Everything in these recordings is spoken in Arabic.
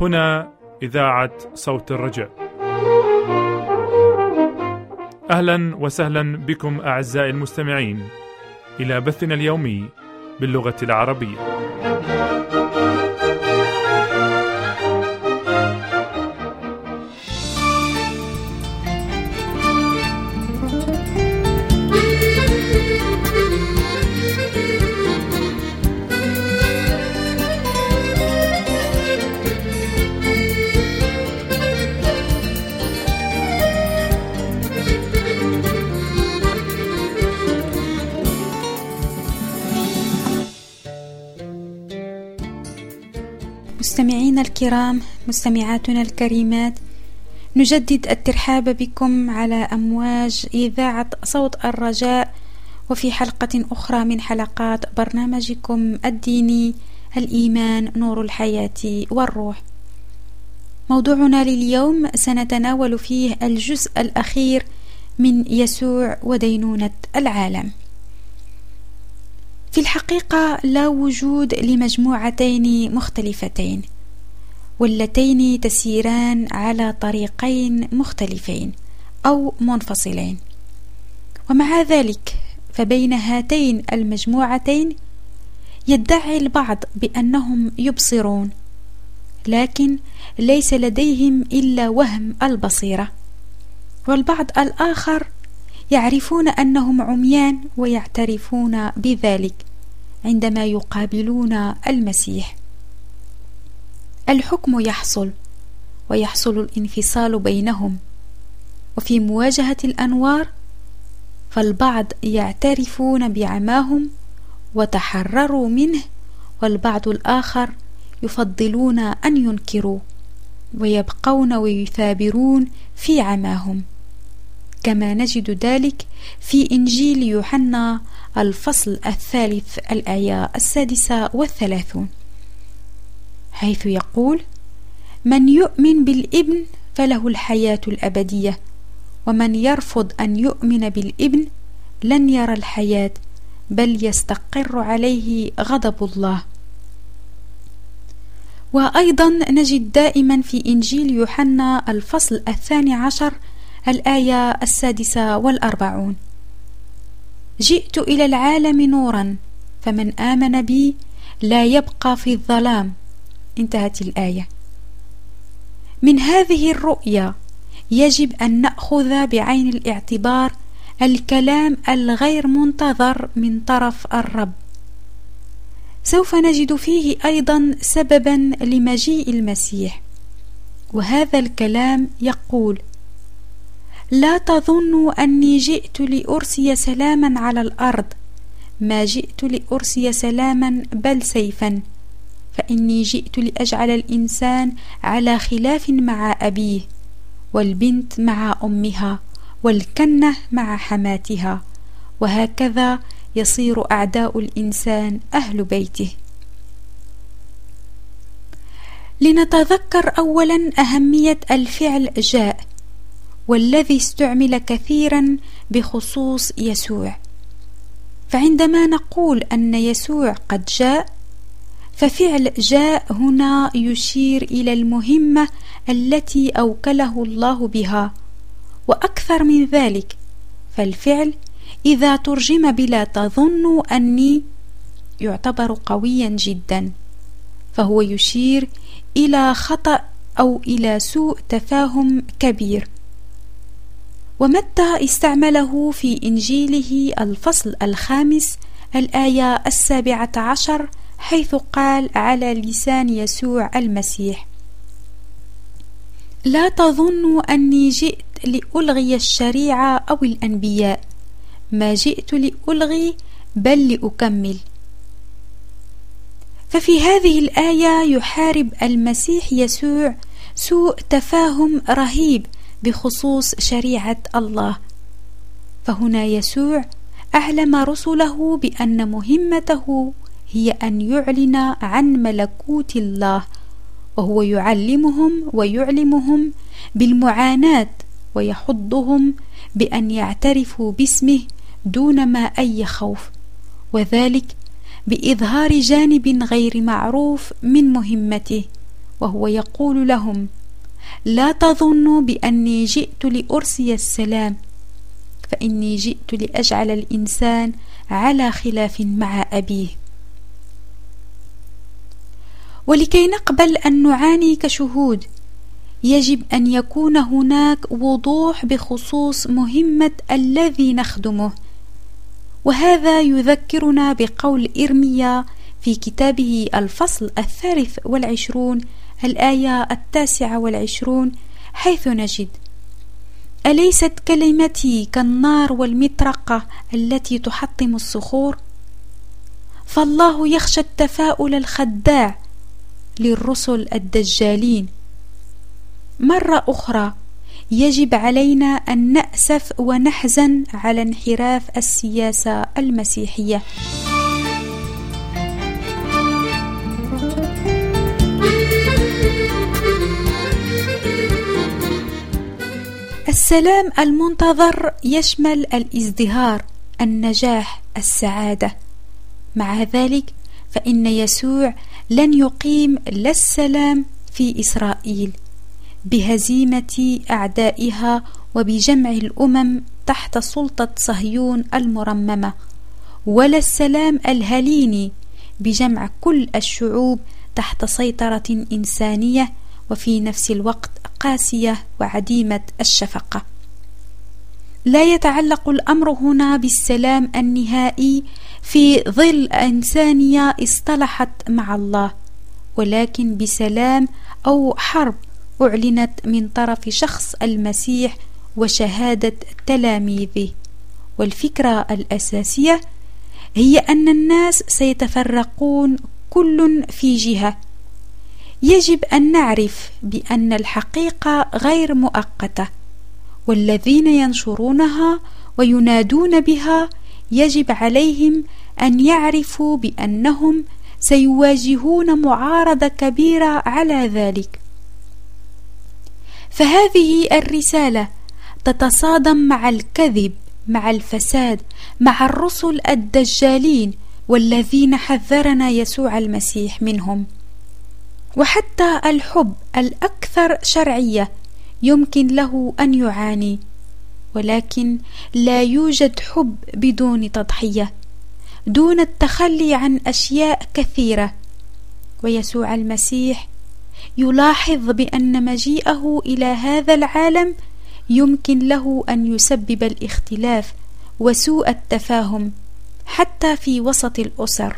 هنا إذاعة صوت الرجاء. أهلا وسهلا بكم أعزائي المستمعين إلى بثنا اليومي باللغة العربية. الكرام مستمعاتنا الكريمات نجدد الترحاب بكم على أمواج إذاعة صوت الرجاء وفي حلقة أخرى من حلقات برنامجكم الديني الإيمان نور الحياة والروح. موضوعنا لليوم سنتناول فيه الجزء الأخير من يسوع ودينونة العالم. في الحقيقة لا وجود لمجموعتين مختلفتين. واللتين تسيران على طريقين مختلفين أو منفصلين. ومع ذلك فبين هاتين المجموعتين يدعي البعض بأنهم يبصرون لكن ليس لديهم إلا وهم البصيرة. والبعض الآخر يعرفون أنهم عميان ويعترفون بذلك عندما يقابلون المسيح. الحكم يحصل ويحصل الانفصال بينهم. وفي مواجهة الأنوار فالبعض يعترفون بعماهم وتحرروا منه والبعض الآخر يفضلون أن ينكروا ويبقون ويثابرون في عماهم. كما نجد ذلك في إنجيل يوحنا الفصل الثالث الآية السادسة والثلاثون. حيث يقول من يؤمن بالإبن فله الحياة الأبدية ومن يرفض أن يؤمن بالإبن لن يرى الحياة بل يستقر عليه غضب الله. وأيضا نجد دائما في إنجيل يوحنا الفصل الثاني عشر الآية السادسة والأربعون جئت إلى العالم نورا فمن آمن بي لا يبقى في الظلام انتهت الآية. من هذه الرؤية يجب أن نأخذ بعين الاعتبار الكلام الغير منتظر من طرف الرب. سوف نجد فيه أيضا سببا لمجيء المسيح. وهذا الكلام يقول لا تظنوا أني جئت لأرسي سلاما على الأرض. ما جئت لأرسي سلاما بل سيفا. فإني جئت لأجعل الإنسان على خلاف مع أبيه والبنت مع أمها والكنة مع حماتها وهكذا يصير أعداء الإنسان أهل بيته. لنتذكر أولا أهمية الفعل جاء والذي استعمل كثيرا بخصوص يسوع. فعندما نقول أن يسوع قد جاء ففعل جاء هنا يشير إلى المهمة التي أوكله الله بها وأكثر من ذلك فالفعل إذا ترجم بلا تظن أني يعتبر قويا جدا فهو يشير إلى خطأ أو إلى سوء تفاهم كبير. ومتى استعمله في إنجيله الفصل الخامس الآية السابعة عشر حيث قال على لسان يسوع المسيح لا تظنوا أني جئت لألغي الشريعة أو الأنبياء ما جئت لألغي بل لأكمل. ففي هذه الآية يحارب المسيح يسوع سوء تفاهم رهيب بخصوص شريعة الله. فهنا يسوع أعلم رسله بأن مهمته هي أن يعلن عن ملكوت الله وهو يعلمهم ويعلمهم بالمعاناة ويحضهم بأن يعترفوا باسمه دون ما أي خوف وذلك بإظهار جانب غير معروف من مهمته وهو يقول لهم لا تظنوا بأني جئت لأرسي السلام فإني جئت لأجعل الإنسان على خلاف مع أبيه. ولكي نقبل أن نعاني كشهود يجب أن يكون هناك وضوح بخصوص مهمة الذي نخدمه وهذا يذكرنا بقول إرميا في كتابه الفصل الثالث والعشرون الآية التاسعة والعشرون حيث نجد أليست كلمتي كالنار والمطرقة التي تحطم الصخور؟ فالله يخشى التفاؤل الخداع للرسل الدجالين مرة أخرى يجب علينا أن نأسف ونحزن على انحراف السياسة المسيحية. السلام المنتظر يشمل الازدهار، النجاح، السعادة. مع ذلك فإن يسوع لن يقيم لا السلام في إسرائيل بهزيمة أعدائها وبجمع الأمم تحت سلطة صهيون المرممة ولا السلام الهليني بجمع كل الشعوب تحت سيطرة إنسانية وفي نفس الوقت قاسية وعديمة الشفقة. لا يتعلق الأمر هنا بالسلام النهائي في ظل إنسانية اصطلحت مع الله ولكن بسلام أو حرب أعلنت من طرف شخص المسيح وشهادة تلاميذه. والفكرة الأساسية هي أن الناس سيتفرقون كل في جهة. يجب أن نعرف بأن الحقيقة غير مؤقتة والذين ينشرونها وينادون بها يجب عليهم أن يعرفوا بأنهم سيواجهون معارضة كبيرة على ذلك. فهذه الرسالة تتصادم مع الكذب مع الفساد مع الرسل الدجالين والذين حذرنا يسوع المسيح منهم. وحتى الحب الأكثر شرعية يمكن له أن يعاني ولكن لا يوجد حب بدون تضحية دون التخلي عن أشياء كثيرة. ويسوع المسيح يلاحظ بأن مجيئه إلى هذا العالم يمكن له أن يسبب الاختلاف وسوء التفاهم حتى في وسط الأسر.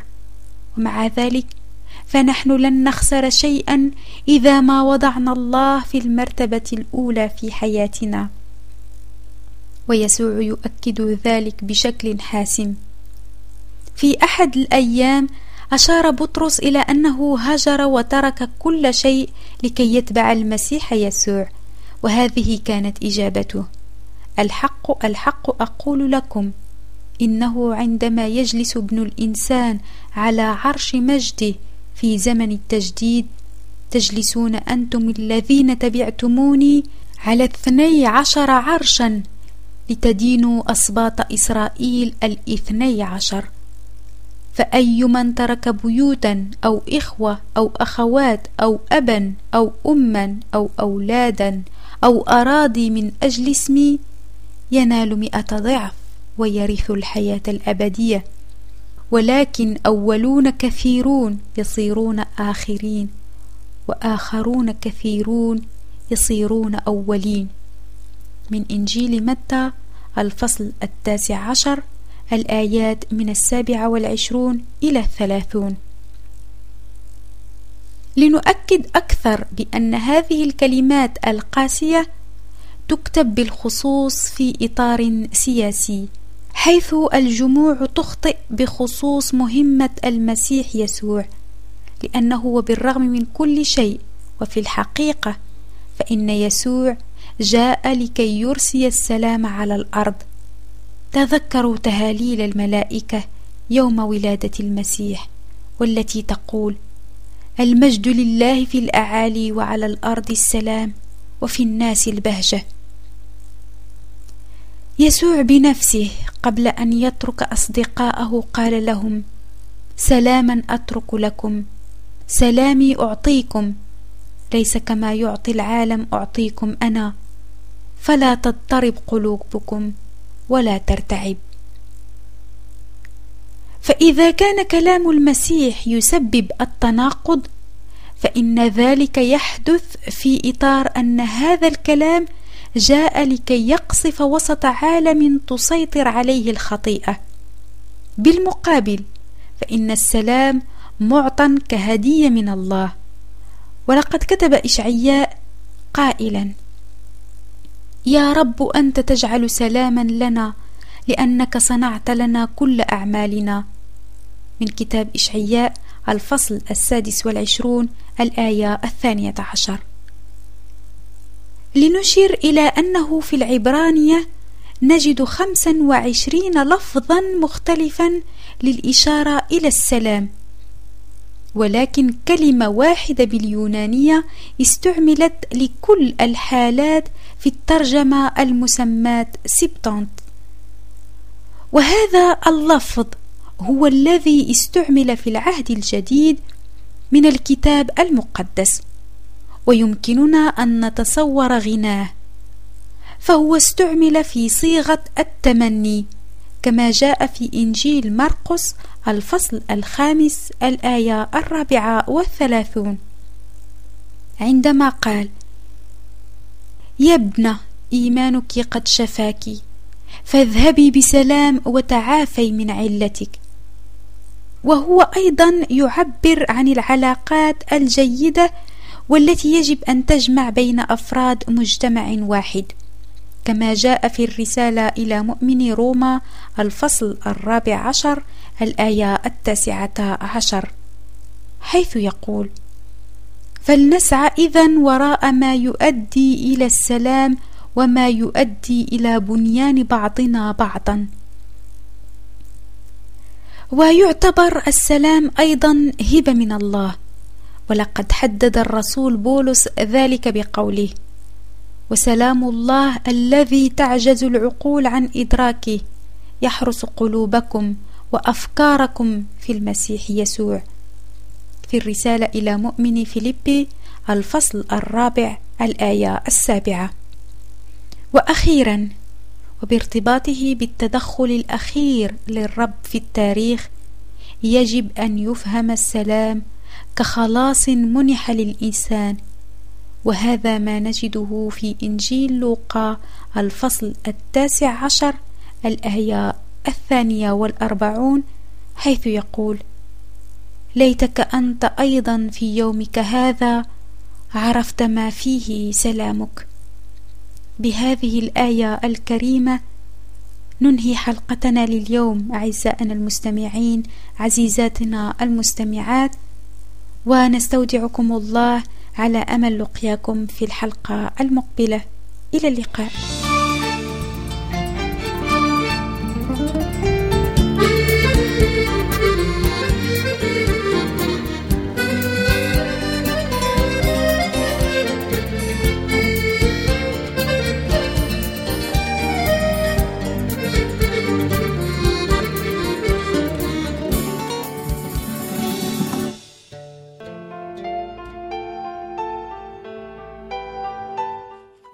ومع ذلك فنحن لن نخسر شيئا إذا ما وضعنا الله في المرتبة الأولى في حياتنا. ويسوع يؤكد ذلك بشكل حاسم. في أحد الأيام أشار بطرس إلى أنه هجر وترك كل شيء لكي يتبع المسيح يسوع وهذه كانت إجابته. الحق الحق أقول لكم إنه عندما يجلس ابن الإنسان على عرش مجده في زمن التجديد تجلسون أنتم الذين تبعتموني على اثني عشر عرشا لتدينوا أسباط إسرائيل الإثني عشر. فأي من ترك بيوتا أو إخوة أو أخوات أو أبا أو أما أو أولادا أو أراضي من أجل اسمي ينال مئة ضعف ويرث الحياة الأبدية. ولكن أولون كثيرون يصيرون آخرين وآخرون كثيرون يصيرون أولين. من إنجيل متى الفصل التاسع عشر الآيات من السابعة والعشرون إلى الثلاثون. لنؤكد أكثر بأن هذه الكلمات القاسية تكتب بالخصوص في إطار سياسي حيث الجموع تخطئ بخصوص مهمة المسيح يسوع لأنه وبالرغم من كل شيء وفي الحقيقة فإن يسوع جاء لكي يرسي السلام على الأرض. تذكروا تهاليل الملائكة يوم ولادة المسيح والتي تقول المجد لله في الأعالي وعلى الأرض السلام وفي الناس البهجة. يسوع بنفسه قبل أن يترك أصدقاءه قال لهم سلاما أترك لكم سلامي أعطيكم ليس كما يعطي العالم أعطيكم أنا فلا تضطرب قلوبكم ولا ترتعب. فإذا كان كلام المسيح يسبب التناقض فإن ذلك يحدث في إطار أن هذا الكلام جاء لكي يقصف وسط عالم تسيطر عليه الخطيئة. بالمقابل فإن السلام معطى كهدية من الله. ولقد كتب إشعياء قائلا يا رب أنت تجعل سلاما لنا لأنك صنعت لنا كل أعمالنا. من كتاب إشعياء الفصل السادس والعشرون الآية الثانية عشر. لنشير إلى أنه في العبرانية نجد خمسا وعشرين لفظا مختلفا للإشارة إلى السلام. ولكن كلمة واحدة باليونانية استعملت لكل الحالات في الترجمة المسماة سبتانت. وهذا اللفظ هو الذي استعمل في العهد الجديد من الكتاب المقدس. ويمكننا أن نتصور غناه فهو استعمل في صيغة التمني كما جاء في إنجيل مرقس الفصل الخامس الآية الرابعة والثلاثون. عندما قال يا ابنة إيمانك قد شفاك فاذهبي بسلام وتعافي من علتك. وهو أيضا يعبر عن العلاقات الجيدة والتي يجب أن تجمع بين أفراد مجتمع واحد كما جاء في الرسالة إلى مؤمني روما الفصل الرابع عشر الآية التاسعة عشر. حيث يقول فلنسعى إذن وراء ما يؤدي إلى السلام وما يؤدي إلى بنيان بعضنا بعضا. ويعتبر السلام أيضا هبة من الله ولقد حدد الرسول بولس ذلك بقوله وسلام الله الذي تعجز العقول عن إدراكه يحرس قلوبكم وأفكاركم في المسيح يسوع. في الرسالة إلى مؤمن فيليبي الفصل الرابع الآية السابعة. وأخيرا وبارتباطه بالتدخل الأخير للرب في التاريخ يجب أن يفهم السلام كخلاص منح للإنسان. وهذا ما نجده في إنجيل لوقا الفصل التاسع عشر الآية الثانية والأربعون حيث يقول ليتك أنت أيضا في يومك هذا عرفت ما فيه سلامك. بهذه الآية الكريمة ننهي حلقتنا لليوم أعزائنا المستمعين عزيزاتنا المستمعات. ونستودعكم الله على أمل لقياكم في الحلقة المقبلة. إلى اللقاء.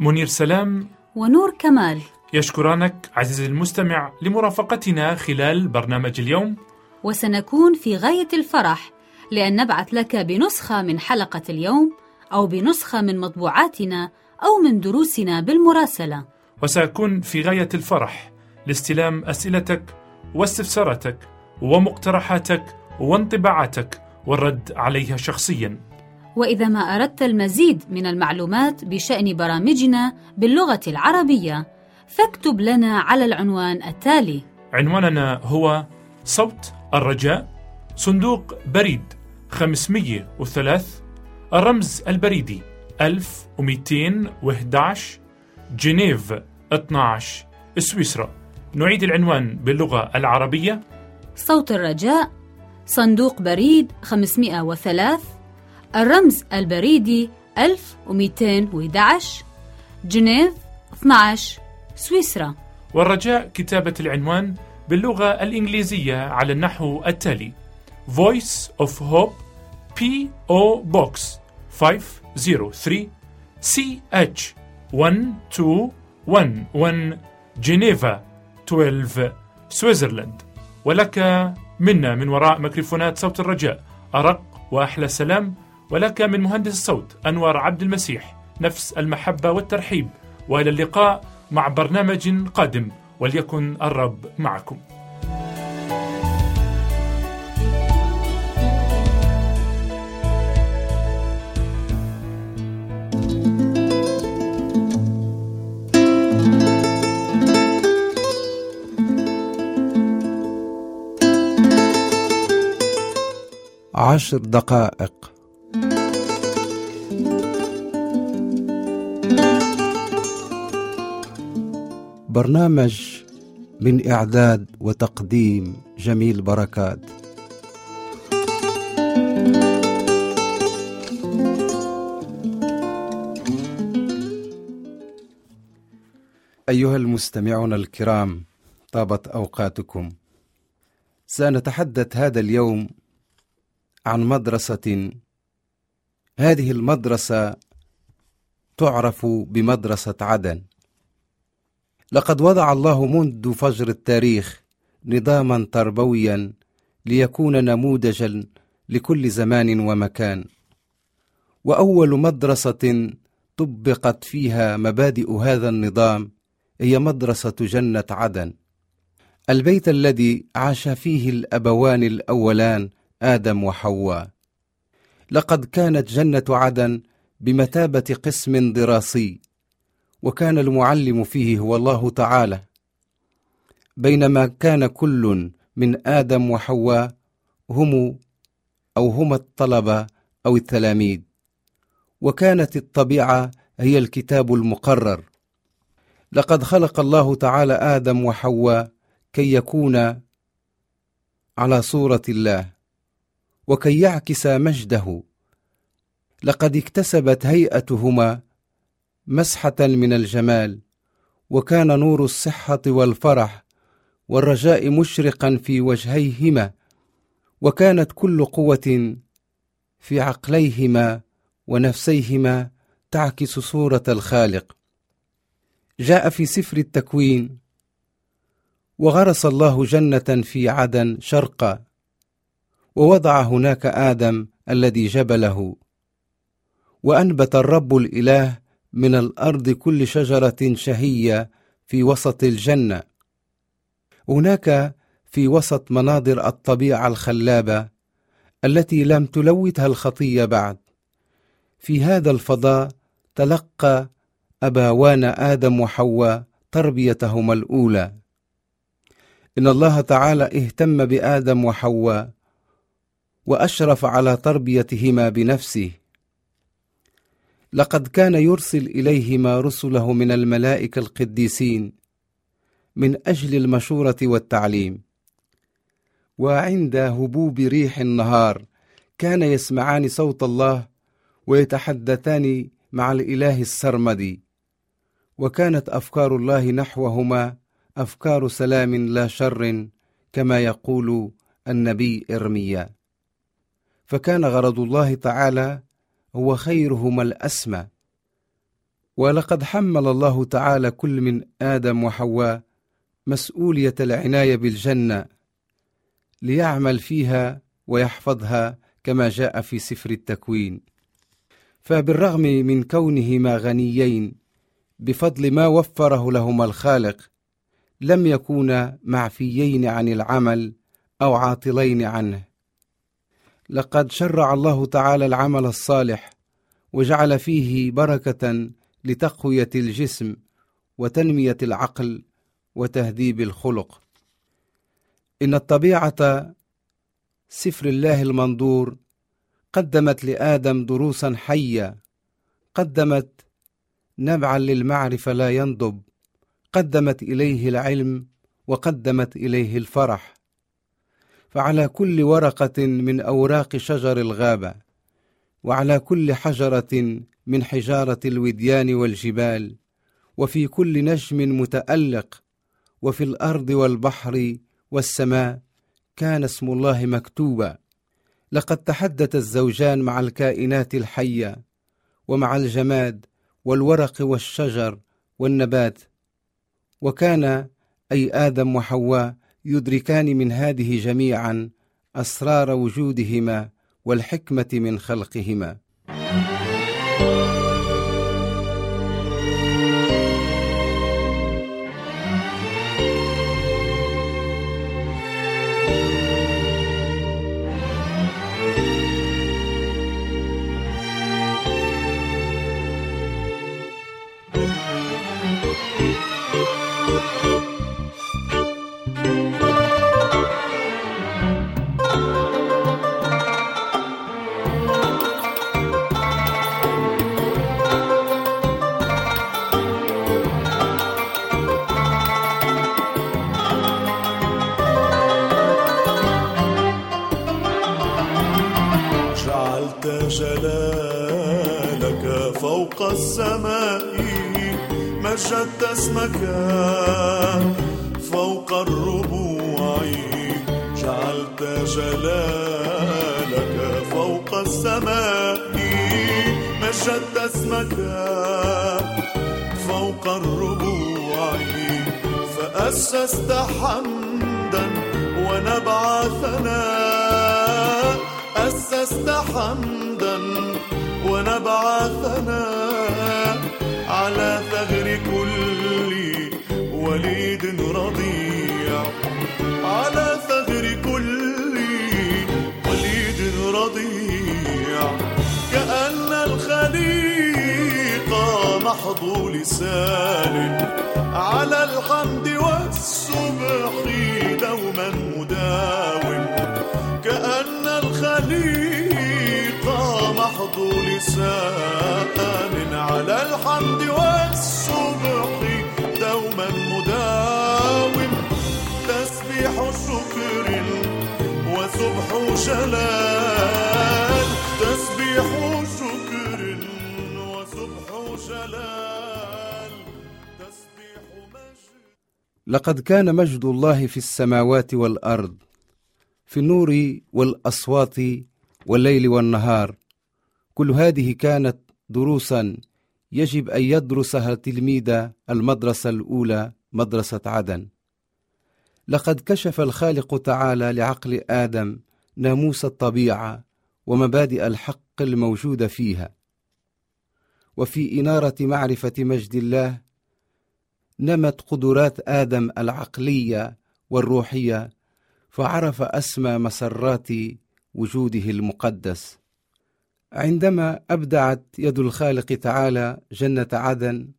منير سلام ونور كمال. يشكرانك عزيزي المستمع لمرافقتنا خلال برنامج اليوم. وسنكون في غاية الفرح لأن نبعث لك بنسخة من حلقة اليوم أو بنسخة من مطبوعاتنا أو من دروسنا بالمراسلة. وسأكون في غاية الفرح لاستلام أسئلتك واستفساراتك ومقترحاتك وانطباعاتك والرد عليها شخصياً. وإذا ما أردت المزيد من المعلومات بشأن برامجنا باللغة العربية فاكتب لنا على العنوان التالي. عنواننا هو صوت الرجاء صندوق بريد 503 الرمز البريدي 1211 جنيف 12 سويسرا. نعيد العنوان باللغة العربية. صوت الرجاء صندوق بريد 503 الرمز البريدي 1211 جنيف 12 سويسرا والرجاء كتابة العنوان باللغة الإنجليزية على النحو التالي Voice of Hope P.O. Box 503 CH 1211 جنيفا 12 سويسرلاند ولك منا من وراء ميكروفونات صوت الرجاء أرق وأحلى سلام ولك من مهندس الصوت أنور عبد المسيح نفس المحبة والترحيب وإلى اللقاء مع برنامج قادم وليكن الرب معكم. عشر دقائق. برنامج من إعداد وتقديم جميل بركات. أيها المستمعون الكرام طابت أوقاتكم. سنتحدث هذا اليوم عن مدرسة. هذه المدرسة تعرف بمدرسة عدن. لقد وضع الله منذ فجر التاريخ نظاما تربويا ليكون نموذجا لكل زمان ومكان. وأول مدرسة طبقت فيها مبادئ هذا النظام هي مدرسة جنة عدن. البيت الذي عاش فيه الأبوان الأولان آدم وحواء. لقد كانت جنة عدن بمثابة قسم دراسي وكان المعلم فيه هو الله تعالى. بينما كان كل من آدم وحواء هم أو هما الطلبة أو التلاميذ. وكانت الطبيعة هي الكتاب المقرر. لقد خلق الله تعالى آدم وحواء كي يكون على صورة الله وكي يعكس مجده. لقد اكتسبت هيئتهما مسحة من الجمال وكان نور الصحة والفرح والرجاء مشرقا في وجهيهما وكانت كل قوة في عقليهما ونفسيهما تعكس صورة الخالق. جاء في سفر التكوين وغرس الله جنة في عدن شرقا ووضع هناك آدم الذي جبله وأنبت الرب الإله من الأرض كل شجرة شهية في وسط الجنة. هناك في وسط مناظر الطبيعة الخلابة التي لم تلوثها الخطية بعد. في هذا الفضاء تلقى اباوان آدم وحواء تربيتهما الأولى. إن الله تعالى اهتم بآدم وحواء وأشرف على تربيتهما بنفسه. لقد كان يرسل إليهما رسله من الملائكة القديسين من أجل المشورة والتعليم. وعند هبوب ريح النهار كان يسمعان صوت الله ويتحدثان مع الإله السرمدي. وكانت أفكار الله نحوهما أفكار سلام لا شر كما يقول النبي إرميا. فكان غرض الله تعالى هو خيرهما الأسمى. ولقد حمل الله تعالى كل من آدم وحواء مسؤولية العناية بالجنة ليعمل فيها ويحفظها كما جاء في سفر التكوين. فبالرغم من كونهما غنيين بفضل ما وفره لهما الخالق لم يكونا معفيين عن العمل أو عاطلين عنه. لقد شرع الله تعالى العمل الصالح وجعل فيه بركة لتقوية الجسم وتنمية العقل وتهذيب الخلق. إن الطبيعة سفر الله المنظور قدمت لآدم دروسا حية قدمت نبعا للمعرفة لا ينضب قدمت إليه العلم وقدمت إليه الفرح. فعلى كل ورقة من أوراق شجر الغابة وعلى كل حجرة من حجارة الوديان والجبال وفي كل نجم متألق وفي الأرض والبحر والسماء كان اسم الله مكتوبا. لقد تحدث الزوجان مع الكائنات الحية ومع الجماد والورق والشجر والنبات وكان أي آدم وحواء يدركان من هذه جميعا أسرار وجودهما والحكمة من خلقهما. اسمك فوق الربوع جعلت جلالك فوق السماء. مجدت اسمك فوق الربوع فأسست حمدا ونبع ثناء أسست حمدا ونبع ثناء محض لسان على الحمد والسبح دوما مداوم كأن الخليقة محض لسان على الحمد والسبح دوما مداوم تسبيح شكر وسبح جلال تسبيح شكر وسبح جلال. لقد كان مجد الله في السماوات والأرض في النور والأصوات والليل والنهار. كل هذه كانت دروسا يجب أن يدرسها تلميذ المدرسة الأولى مدرسة عدن. لقد كشف الخالق تعالى لعقل آدم ناموس الطبيعة ومبادئ الحق الموجودة فيها. وفي إنارة معرفة مجد الله نمت قدرات آدم العقلية والروحية فعرف أسمى مسرات وجوده المقدس. عندما أبدعت يد الخالق تعالى جنة عدن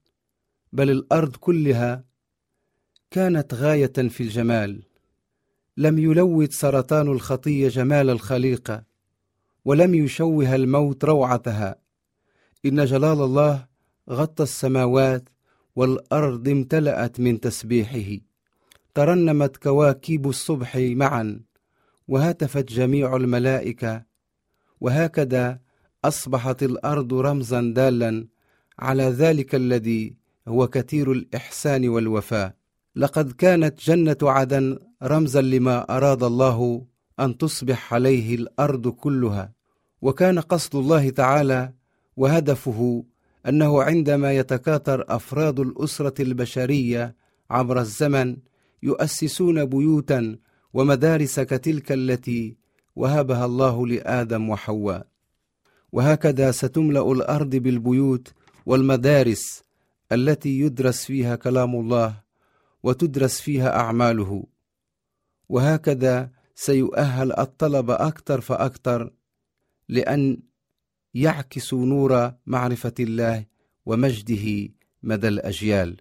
بل الأرض كلها كانت غاية في الجمال. لم يلوث سرطان الخطيه جمال الخليقه ولم يشوه الموت روعتها. إن جلال الله غطى السماوات والأرض امتلأت من تسبيحه. ترنمت كواكب الصبح معا وهتفت جميع الملائكة. وهكذا أصبحت الأرض رمزا دالا على ذلك الذي هو كثير الإحسان والوفاء. لقد كانت جنة عدن رمزا لما أراد الله أن تصبح عليه الأرض كلها. وكان قصد الله تعالى وهدفه أنه عندما يتكاثر أفراد الأسرة البشرية عبر الزمن يؤسسون بيوتا ومدارس كتلك التي وهبها الله لآدم وحواء. وهكذا ستملأ الأرض بالبيوت والمدارس التي يدرس فيها كلام الله وتدرس فيها أعماله. وهكذا سيؤهل الطلبه أكثر فأكثر لأن يعكسوا نور معرفة الله ومجده مدى الأجيال.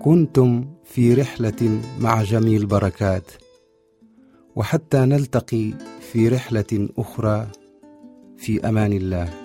كنتم في رحلة مع جميل بركات وحتى نلتقي في رحلة أخرى في أمان الله.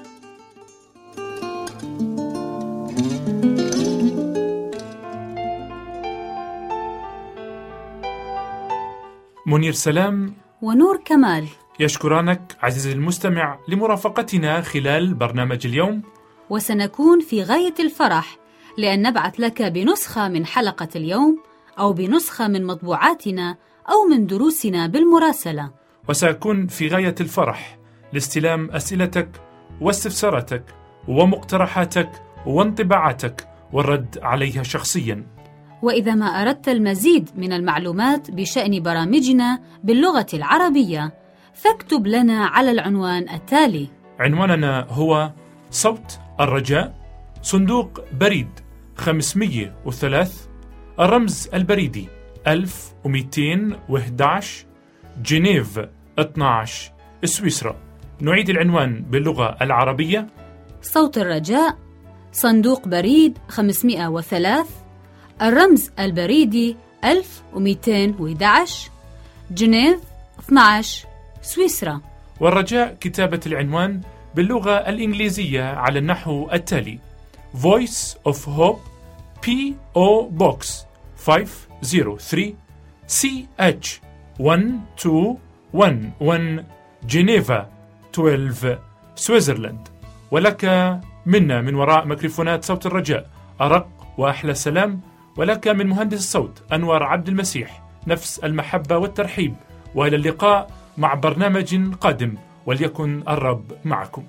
منير سلام ونور كمال. يشكرانك عزيزي المستمع لمرافقتنا خلال برنامج اليوم. وسنكون في غاية الفرح لأن نبعث لك بنسخة من حلقة اليوم أو بنسخة من مطبوعاتنا أو من دروسنا بالمراسلة. وسأكون في غاية الفرح لاستلام أسئلتك واستفساراتك ومقترحاتك وانطباعاتك والرد عليها شخصيا. وإذا ما أردت المزيد من المعلومات بشأن برامجنا باللغة العربية فاكتب لنا على العنوان التالي. عنواننا هو صوت الرجاء صندوق بريد 503 الرمز البريدي 1211 جنيف 12 سويسرا. نعيد العنوان باللغة العربية. صوت الرجاء صندوق بريد 503 الرمز البريدي 1211 جنيف 12 سويسرا. والرجاء كتابة العنوان باللغة الإنجليزية على النحو التالي. Voice of Hope P.O. Box 503 CH 1211 جنيفا 12 سويسرلاند ولك منا من وراء ميكروفونات صوت الرجاء. أرق وأحلى سلام. ولك من مهندس الصوت أنور عبد المسيح نفس المحبة والترحيب وإلى اللقاء مع برنامج قادم وليكن الرب معكم.